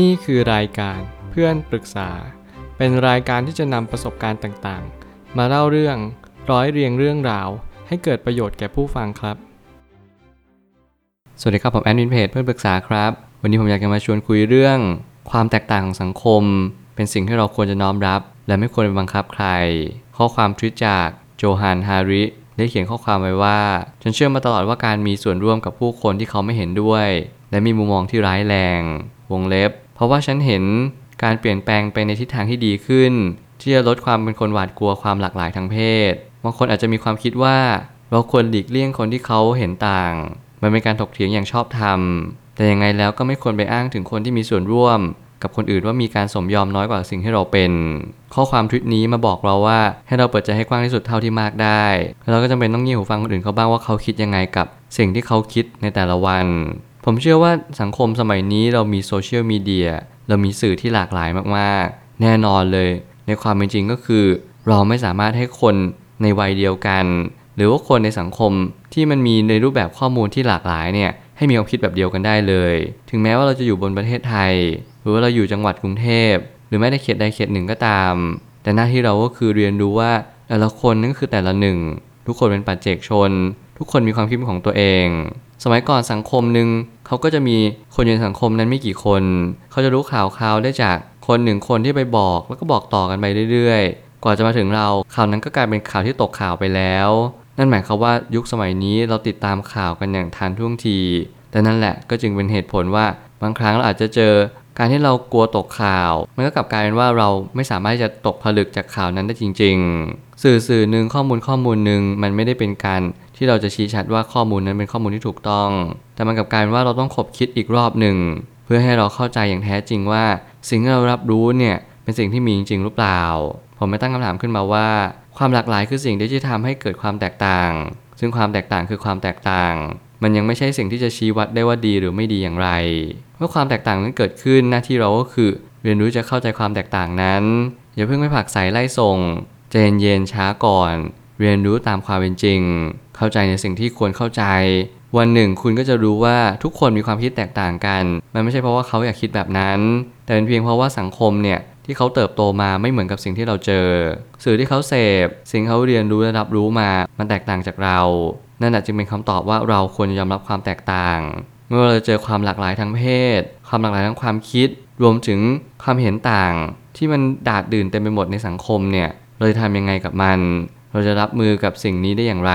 นี่คือรายการเพื่อนปรึกษา เป็นรายการที่จะนำประสบการณ์ต่างๆ มาเล่าเรื่องร้อยเรียงเรื่องราว ให้เกิดประโยชน์แก่ผู้ฟังครับ สวัสดีครับ ผมแอดมินเพจเพื่อนปรึกษาครับ วันนี้ผมอยากจะมาชวนคุยเรื่อง ความแตกต่างของสังคม เป็นสิ่งที่เราควรจะน้อมรับ และไม่ควรไปบังคับใคร ข้อความทวิตจากโจฮันฮาริได้เขียนข้อความไว้ว่า ฉันเชื่อมาตลอดว่าการมีส่วนร่วมกับผู้คนที่เขาไม่เห็นด้วย และมีมุมมองที่ร้ายแรง วงเล็บ ราะว่าฉันเห็นการเปลี่ยนแปลงไปในทิศทางที่ดีขึ้น ที่จะลดความเป็นคนหวาดกลัวความหลากหลายทางเพศ บางคนอาจจะมีความคิดว่า เราควรหลีกเลี่ยงคนที่เขาเห็นต่าง มันเป็นการถกเถียงอย่างชอบธรรม แต่ยังไงแล้วก็ไม่ควรไปอ้างถึงคนที่มีส่วนร่วม กับคนอื่นว่ามีการสมยอมน้อยกว่าสิ่งที่เราเป็น ข้อความทวิตนี้มาบอกเราว่าให้เราเปิดใจให้กว้างที่สุดเท่าที่มากได้ เราก็จำเป็นต้องเงี่ยหูฟังคนอื่นเขาบ้างว่าเขาคิดยังไงกับ สิ่งที่เขาคิดในแต่ละวัน ผมเชื่อว่าสังคมสมัยนี้เรามีโซเชียลมีเดียเรามีสื่อที่หลากหลายมากๆ แน่นอนเลย ในความเป็นจริงก็คือ เราไม่สามารถให้คนในวัยเดียวกัน หรือว่าคนในสังคมที่มันมีในรูปแบบข้อมูลที่หลากหลายเนี่ยให้มีความคิดแบบเดียวกันได้เลย ถึงแม้ว่าเราจะอยู่บนประเทศไทย หรือว่าเราอยู่จังหวัดกรุงเทพ หรือไม่ได้เขตใดเขตหนึ่งก็ตาม แต่หน้าที่เราก็คือเรียนรู้ว่าแต่ละคนนั่นคือแต่ละหนึ่ง ทุกคนเป็นปัจเจกชน ทุกคนมีความคิดของตัวเอง สมัยก่อนสังคมหนึ่งเขาก็จะมีคนอยู่ในสังคมนั้นไม่กี่คน เขาจะรู้ข่าวข่าวได้จากคนหนึ่งคนที่ไปบอกแล้วก็บอกต่อกันไปเรื่อยๆ กว่าจะมาถึงเราข่าวนั้นก็กลายเป็นข่าวที่ตกข่าวไปแล้ว นั่นหมายความว่ายุคสมัยนี้เราติดตามข่าวกันอย่างทันท่วงที แต่นั่นแหละก็จึงเป็นเหตุผลว่าบางครั้งเราอาจจะเจอการที่เรากลัวตกข่าว มันก็กลับกลายเป็นว่าเราไม่สามารถจะตกผลึกจากข่าวนั้นได้จริง ๆ สื่อสื่อหนึ่งข้อมูลข้อมูลหนึ่งมันไม่ได้เป็นการที่เราจะชี้ชัดว่าข้อมูลนั้นเป็นข้อมูลที่ถูกต้อง แต่มันกับกายเป็นว่าเราต้องคบคิดอีกรอบหนึ่ง เพื่อให้เราเข้าใจอย่างแท้จริงว่า สิ่งที่เรารับรู้เนี่ยเป็นสิ่งที่มีจริงหรือเปล่า ผมไม่ตั้งคำถามขึ้นมาว่า ความหลากหลายคือสิ่งที่จะทำให้เกิดความแตกต่าง ซึ่งความแตกต่างคือความแตกต่าง มันยังไม่ใช่สิ่งที่จะชี้วัดได้ว่าดีหรือไม่ดีอย่างไร เมื่อความแตกต่างนั้นเกิดขึ้นหน้าที่เราก็คือ เรียนรู้จะเข้าใจความแตกต่างนั้นอย่าเพิ่งไปผลักใส่ไล่ส่งใจเย็นๆช้าก่อน เรียนรู้ตามความเป็นจริง เข้าใจในสิ่งที่ควรเข้าใจ วันหนึ่งคุณก็จะรู้ว่าทุกคนมีความคิดแตกต่างกัน มันไม่ใช่เพราะว่าเขาอยากคิดแบบนั้น แต่เป็นเพียงเพราะว่าสังคมเนี่ยที่เขาเติบโตมาไม่เหมือนกับสิ่งที่เราเจอ สื่อที่เขาเสพ สิ่งเขาเรียนรู้และรับรู้มา มันแตกต่างจากเรา นั่นแหละจึงเป็นคำตอบว่าเราควรยอมรับความแตกต่าง เมื่อเราเจอความหลากหลายทางเพศ ความหลากหลายทางความคิด รวมถึงความเห็นต่าง ที่มันดาดดื่นเต็มไปหมดในสังคมเนี่ย เราจะทำยังไงกับมัน เราจะรับมือกับสิ่งนี้ได้อย่างไร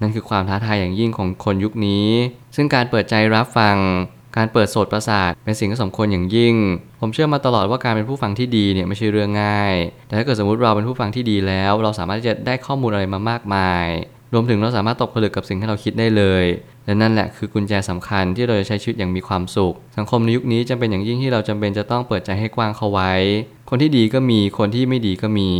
นั่นคือความท้าทายอย่างยิ่งของคนยุคนี้ ซึ่งการเปิดใจรับฟัง การเปิดโสตประสาทเป็นสิ่งที่สมควรอย่างยิ่ง ผมเชื่อมาตลอดว่าการเป็นผู้ฟังที่ดีเนี่ยไม่ใช่เรื่องง่าย แต่ถ้าเกิดสมมติเราเป็นผู้ฟังที่ดีแล้ว เราสามารถที่จะได้ข้อมูลอะไรมามากมาย รวมถึงเราสามารถตกผลึกกับสิ่งที่เราคิดได้เลยและนั่นแหละคือกุญแจสำคัญที่เราจะใช้ชีวิตอย่างมีความสุข สังคมในยุคนี้จำเป็นอย่างยิ่งที่เราจำเป็นจะต้องเปิดใจให้กว้างเข้าไว้ คนที่ดีก็มีคนที่ไม่ดีก็มี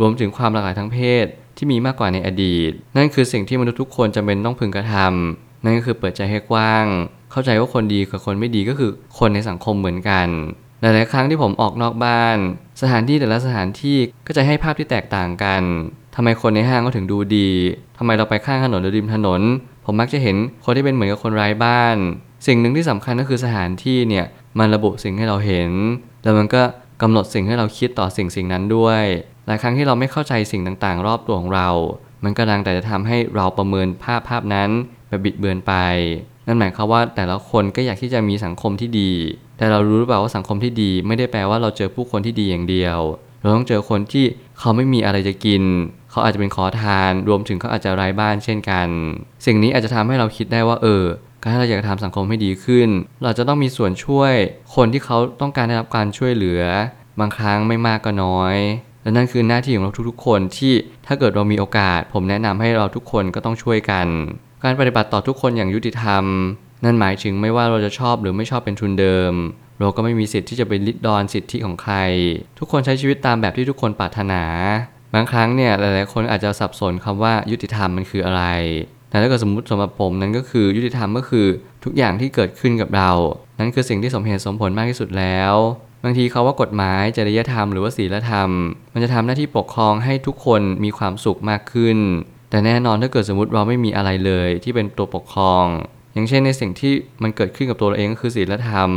รวมถึงความหลากหลายทางเพศ ที่มีมากกว่าในอดีต นั่นคือสิ่งที่มนุษย์ทุกคนจำเป็นต้องพึงกระทำนั่นก็คือเปิดใจให้กว้าง เข้าใจว่าคนดีกับคนไม่ดีก็คือคนในสังคมเหมือนกันหลายๆครั้งที่ผมออกนอกบ้าน สถานที่แต่ละสถานที่ก็จะให้ภาพที่แตกต่างกันทำไมคนในห้างก็ถึงดูดีทำไมเราไปข้างถนนหรือริมถนน ผมมักจะเห็นคนที่เป็นเหมือนกับคนไร้บ้าน สิ่งหนึ่งที่สำคัญก็คือสถานที่เนี่ยมันระบุสิ่งให้เราเห็น แล้วมันก็กำหนดสิ่งให้เราคิดต่อสิ่งสิ่งนั้นด้วย หลายครั้งที่เราไม่เข้าใจสิ่งต่างๆ รอบตัวของเรา มันกำลังแต่จะทำให้เราประเมินภาพภาพนั้นแบบบิดเบือนไป นั่นหมายความว่าแต่ละคนก็อยากที่จะมีสังคมที่ดี แต่เรารู้หรือเปล่าว่าสังคมที่ดี ไม่ได้แปลว่าเราเจอผู้คนที่ดีอย่างเดียว เราต้องเจอคนที่เขาไม่มีอะไรจะกิน เขาอาจจะเป็นขอทาน รวมถึงเขาอาจจะไร้บ้านเช่นกัน สิ่งนี้อาจจะทำให้เราคิดได้ว่าเออการที่เราอยากทำสังคมให้ดีขึ้น เราจะต้องมีส่วนช่วย คนที่เขาต้องการได้รับการช่วยเหลือ บางครั้งไม่มากก็น้อย และนั่นคือหน้าที่ของเราทุกๆ คนที่ถ้าเกิดเรามีโอกาส ผมแนะนำให้เราทุกคนก็ต้องช่วยกัน การปฏิบัติต่อทุกคนอย่างยุติธรรม นั่นหมายถึงไม่ว่าเราจะชอบหรือไม่ชอบเป็นทุนเดิม เราก็ไม่มีสิทธิ์ที่จะไปลิดรอนสิทธิของใคร ทุกคนใช้ชีวิตตามแบบที่ทุกคนปรารถนา บางครั้งเนี่ยหลายๆคนอาจจะสับสนคำว่ายุติธรรมมันคืออะไร แต่ถ้าเกิดสมมติสำหรับผมนั้นก็คือยุติธรรมก็คือทุกอย่างที่เกิดขึ้นกับเรา นั่นคือสิ่งที่สมเหตุสมผลมากที่สุดแล้ว บางทีเขาว่ากฎหมายจริยธรรมหรือว่าศีลธรรม มันจะทำหน้าที่ปกครองให้ทุกคนมีความสุขมากขึ้น แต่แน่นอนถ้าเกิดสมมติเราไม่มีอะไรเลย ที่เป็นตัวปกครอง อย่างเช่นในสิ่งที่มันเกิดขึ้นกับตัวเราเองก็คือศีลธรรม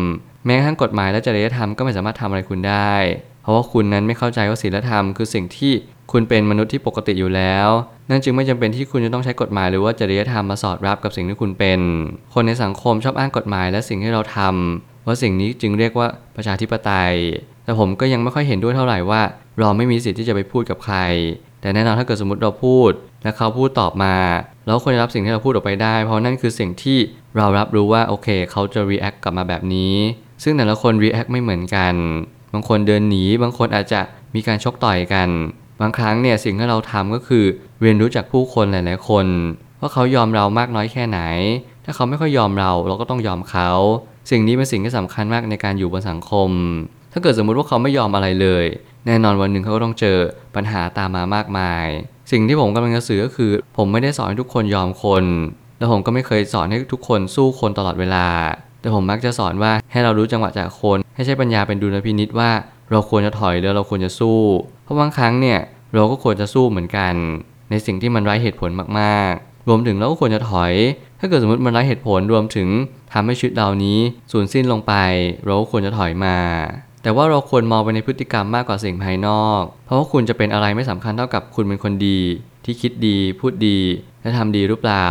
แม้กระทั่งกฎหมายและจริยธรรมก็ไม่สามารถทำอะไรคุณได้ เพราะว่าคุณนั้นไม่เข้าใจว่าศีลธรรม คือสิ่งที่คุณเป็นมนุษย์ที่ปกติอยู่แล้ว นั่นจึงไม่จำเป็นที่คุณจะต้องใช้กฎหมายหรือว่าจริยธรรมมาสอดรับกับสิ่งที่คุณเป็น คนในสังคมชอบอ้างกฎหมายและสิ่งที่เราทำ ว่าสิ่งนี้จึงเรียกว่าประชาธิปไตย แต่ผมก็ยังไม่ค่อยเห็นด้วยเท่าไหร่ว่า เราไม่มีสิทธิ์ที่จะไปพูดกับใคร แต่แน่นอนถ้าเกิดสมมติเราพูด และเขาพูดตอบมา เราควรจะรับสิ่งที่เราพูดออกไปได้ เพราะนั่นคือสิ่งที่เรารับรู้ว่าโอเค เขาจะ react กลับมาแบบนี้ ซึ่งแต่ละคน react ไม่เหมือนกัน บางคนเดินหนี บางคนอาจจะมีการชกต่อยกัน บางครั้งเนี่ยสิ่งที่เราทำก็คือเรียนรู้จากผู้คนหลาย ๆ คนว่าเขายอมเรามากน้อยแค่ไหน ถ้าเขาไม่ค่อยยอมเราเราก็ต้องยอมเขา สิ่งนี้เป็นสิ่งที่สำคัญมากในการอยู่บนสังคม ถ้าเกิดสมมุติว่าเขาไม่ยอมอะไรเลย แน่นอนวันหนึ่งเขาก็ต้องเจอปัญหาตามมามากมาย สิ่งที่ผมกำลังจะสื่อก็คือ ผมไม่ได้สอนให้ทุกคนยอมคน และผมก็ไม่เคยสอนให้ทุกคนสู้คนตลอดเวลา แต่ผมมักจะสอนว่าให้เรารู้จังหวะจากคน ให้ใช้ปัญญาเป็นดุลพินิษว่าเราควรจะถอยหรือเราควรจะสู้ เพราะบางครั้งเนี่ยเราก็ควรจะสู้เหมือนกัน ในสิ่งที่มันไร้เหตุผลมากๆ รวมถึงเราก็ควรจะถอย ถ้าเกิดสมมติมันไร้เหตุผลรวมถึงทำให้ชีวิตเรานี้สูญสิ้นลงไป เราก็ควรจะถอยมา แต่ว่าเราควรมองไปในพฤติกรรมมากกว่าสิ่งภายนอก เพราะว่าคุณจะเป็นอะไรไม่สำคัญเท่ากับคุณเป็นคนดี ที่คิดดีพูดดีและทำดีหรือเปล่า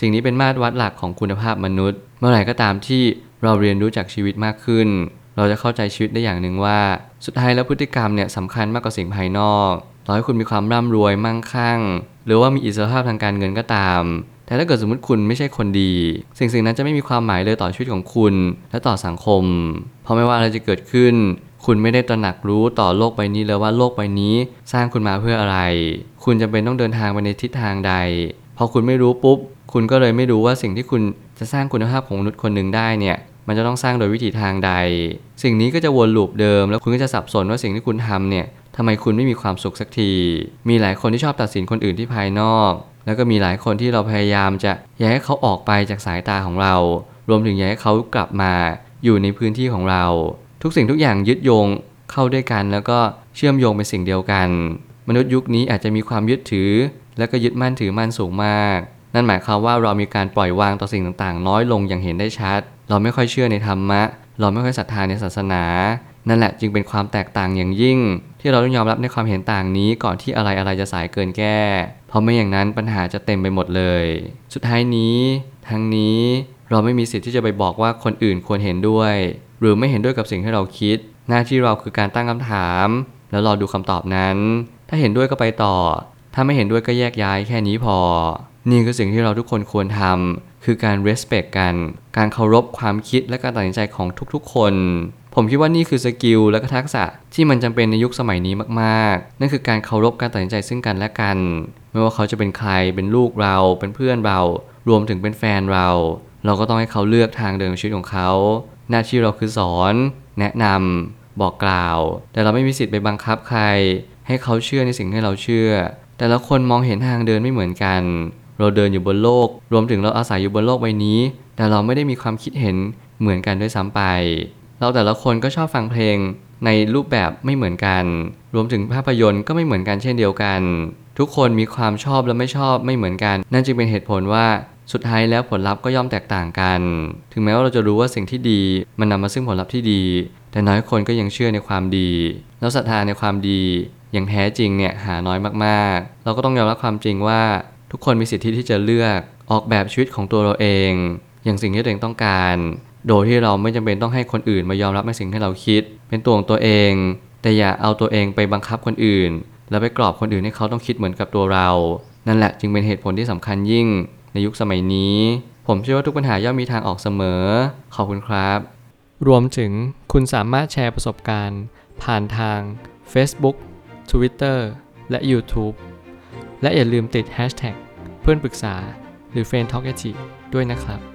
สิ่งนี้เป็นมาตรวัดหลักของคุณภาพมนุษย์ เมื่อไหร่ก็ตามที่เราเรียนรู้จากชีวิตมากขึ้น เราจะเข้าใจชีวิตได้อย่างหนึ่งว่า สุดท้ายแล้วพฤติกรรมเนี่ยสำคัญมากกว่าสิ่งภายนอก ต่อให้คุณมีความร่ำรวยมั่งคั่ง หรือว่ามีอิสรภาพทางการเงินก็ตาม แต่ถ้าเกิดสมมติคุณไม่ใช่คนดี สิ่งสิ่งนั้นจะไม่มีความหมายเลยต่อชีวิตของคุณ และต่อสังคม เพราะไม่ว่าอะไรจะเกิดขึ้น คุณไม่ได้ตระหนักรู้ต่อโลกใบนี้เลยว่าโลกใบนี้สร้างคุณมาเพื่ออะไร คุณจำเป็นต้องเดินทางไปในทิศทางใดพอคุณไม่รู้ปุ๊บ คุณก็เลยไม่รู้ว่าสิ่งที่คุณจะสร้างคุณภาพของมนุษย์คนหนึ่งได้เนี่ยมันจะต้องสร้างโดยวิธีทางใด สิ่งนี้ก็จะวนลูปเดิม แล้วคุณก็จะสับสนว่าสิ่งที่คุณทำเนี่ย ทำไมคุณไม่มีความสุขสักที มีหลายคนที่ชอบตัดสินคนอื่นที่ภายนอก แล้วก็มีหลายคนที่เราพยายามจะอยากให้เขาออกไปจากสายตาของเรา รวมถึงอยากให้เขากลับมาอยู่ในพื้นที่ของเรา ทุกสิ่งทุกอย่างยึดโยงเข้าด้วยกัน แล้วก็เชื่อมโยงเป็นสิ่งเดียวกัน มนุษย์ยุคนี้อาจจะมีความยึดถือ และก็ยึดมั่นถือมั่นสูงมาก นั่นหมายความว่าเรามีการปล่อยวางต่อสิ่งต่างๆ น้อยลงอย่างเห็นได้ชัด เราไม่ค่อยเชื่อในธรรมะ เราไม่ค่อยศรัทธาในศาสนา นั่นแหละจึงเป็นความแตกต่างอย่างยิ่ง ที่เราต้องยอมรับในความเห็นต่างนี้ก่อนที่อะไรอะไรจะสายเกินแก้ เพราะไม่อย่างนั้นปัญหาจะเต็มไปหมดเลย สุดท้ายนี้ ทั้งนี้เราไม่มีสิทธิ์ที่จะไปบอกว่าคนอื่นควรเห็นด้วย หรือไม่เห็นด้วยกับสิ่งที่เราคิด หน้าที่เราคือการตั้งคำถาม แล้วรอดูคำตอบนั้น ถ้าเห็นด้วยก็ไปต่อ ถ้าไม่เห็นด้วยก็แยกย้ายแค่นี้พอ นี่คือสิ่งที่เราทุกคนควรทำคือการ respect กัน การเคารพความคิดและการตัดสินใจของทุกๆ คน ผมคิดว่านี่คือสกิลและก็ทักษะที่มันจำเป็นในยุคสมัยนี้มากๆ นั่นคือการเคารพการตัดสินใจซึ่งกันและกัน ไม่ว่าเขาจะเป็นใครเป็นลูกเราเป็นเพื่อนเรา รวมถึงเป็นแฟนเรา เราก็ต้องให้เขาเลือกทางเดินชีวิตของเขา หน้าที่เราคือสอน แนะนำบอกกล่าว แต่เราไม่มีสิทธิ์ไปบังคับใคร ให้เขาเชื่อในสิ่งที่เราเชื่อ แต่ละคนมองเห็นทางเดินไม่เหมือนกัน เราเดินอยู่บนโลก รวมถึงเราอาศัยอยู่บนโลกใบนี้ แต่เราไม่ได้มีความคิดเห็นเหมือนกันด้วยซ้ำไป เราแต่ละคนก็ชอบฟังเพลงในรูปแบบไม่เหมือนกัน รวมถึงภาพยนตร์ก็ไม่เหมือนกันเช่นเดียวกัน ทุกคนมีความชอบและไม่ชอบไม่เหมือนกัน นั่นจึงเป็นเหตุผลว่าสุดท้ายแล้วผลลัพธ์ก็ย่อมแตกต่างกัน ถึงแม้ว่าเราจะรู้ว่าสิ่งที่ดีมันนำมาซึ่งผลลัพธ์ที่ดี แต่น้อยคนก็ยังเชื่อในความดี แล้วศรัทธาในความดีอย่างแท้จริงเนี่ยหาน้อยมากๆ เราก็ต้องยอมรับความจริงว่า ทุกคนมีสิทธิที่จะเลือกออกแบบชีวิตของตัวเราเอง อย่างสิ่งที่ตัวเองต้องการ โดยที่เราไม่จำเป็นต้องให้คนอื่นมายอมรับในสิ่งที่เราคิด เป็นตัวของตัวเอง แต่อย่าเอาตัวเองไปบังคับคนอื่น แล้วไปกรอบคนอื่นให้เขาต้องคิดเหมือนกับตัวเรา นั่นแหละจึงเป็นเหตุผลที่สำคัญยิ่ง ในยุคสมัยนี้ ผมเชื่อว่าทุกปัญหาย่อมมีทางออกเสมอ ขอบคุณครับ รวมถึงคุณสามารถแชร์ประสบการณ์ ผ่านทาง Facebook Twitter และ YouTube และอย่าลืมติด Hashtag เพื่อนปรึกษาหรือ f r ร e n d t a l k ด้วยนะครับ